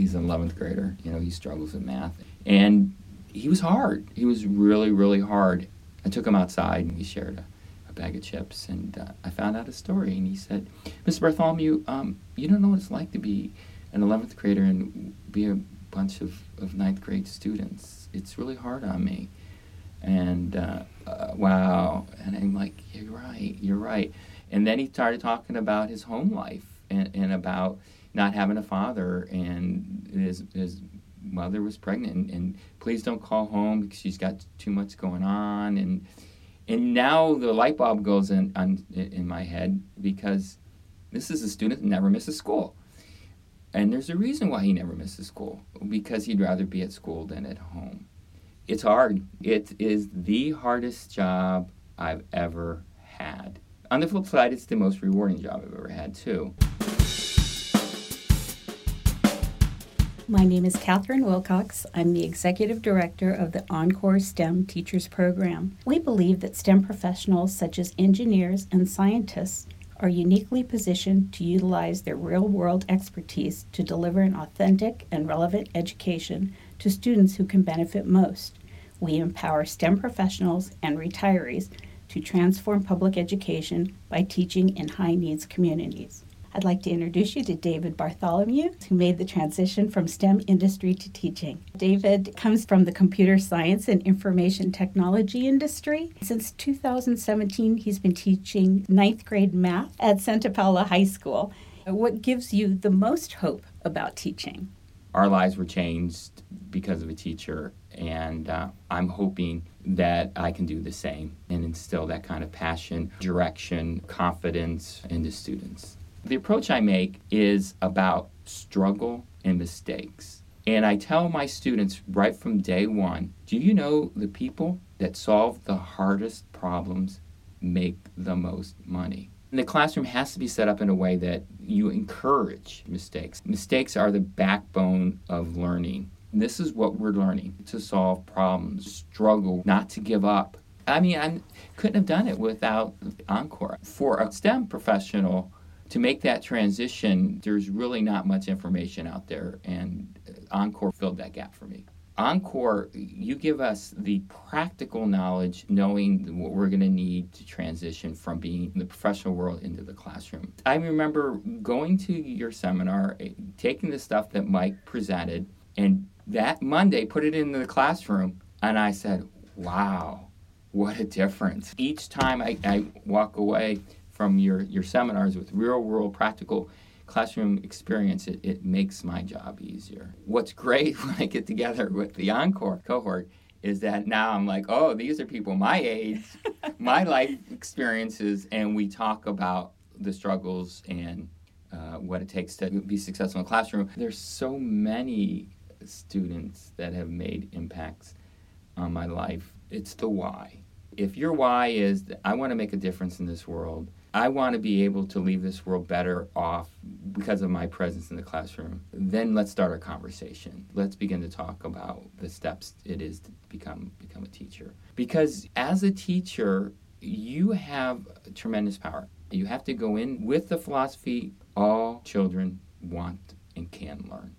He's an 11th grader. You know, he struggles with math. And he was hard. He was really, really hard. I took him outside and we shared a, a bag of chips. And uh, I found out a story. And he said, Mr. Bartholomew, um, you don't know what it's like to be an 11th grader and be a bunch of, of ninth grade students. It's really hard on me. And uh, uh, wow. And I'm like, you're right, you're right. And then he started talking about his home life and, and about not having a father and his, his mother was pregnant and, and please don't call home because she's got too much going on. And and now the light bulb goes in on, in my head because this is a student that never misses school. And there's a reason why he never misses school because he'd rather be at school than at home. It's hard. It is the hardest job i've ever had. On the flip side it's the most rewarding job i've ever had too My name is Catherine Wilcox. I'm the Executive Director of the Encore STEM Teachers Program. We believe that STEM professionals such as engineers and scientists are uniquely positioned to utilize their real world expertise to deliver an authentic and relevant education to students who can benefit most. We empower STEM professionals and retirees to transform public education by teaching in high needs communities. I'd like to introduce you to David Bartholomew, who made the transition from STEM industry to teaching. David comes from the computer science and information technology industry. Since 2017, he's been teaching ninth grade math at Santa Paula High School. What gives you the most hope about teaching? Our lives were changed because of a teacher, and uh, I'm hoping that I can do the same and instill that kind of passion, direction, confidence into students. The approach I make is about struggle and mistakes. And I tell my students right from day one do you know the people that solve the hardest problems make the most money? And the classroom has to be set up in a way that you encourage mistakes. Mistakes are the backbone of learning. This is what we're learning to solve problems, struggle, not to give up. I mean, I couldn't have done it without Encore. For a STEM professional, to make that transition, there's really not much information out there, and Encore filled that gap for me. Encore, you give us the practical knowledge, knowing what we're going to need to transition from being in the professional world into the classroom. I remember going to your seminar, eh, taking the stuff that Mike presented, and that Monday put it into the classroom, and I said, wow, what a difference. Each time I, I walk away, from your, your seminars with real world practical classroom experience, it, it makes my job easier. What's great when I get together with the Encore cohort is that now I'm like, oh, these are people my age, my life experiences, and we talk about the struggles and uh, what it takes to be successful in the classroom. There's so many students that have made impacts on my life. It's the why. If your why is, I want to make a difference in this world, I want to be able to leave this world better off because of my presence in the classroom. Then let's start our conversation. Let's begin to talk about the steps it is to become become a teacher. Because as a teacher, you have tremendous power. You have to go in with the philosophy all children want and can learn.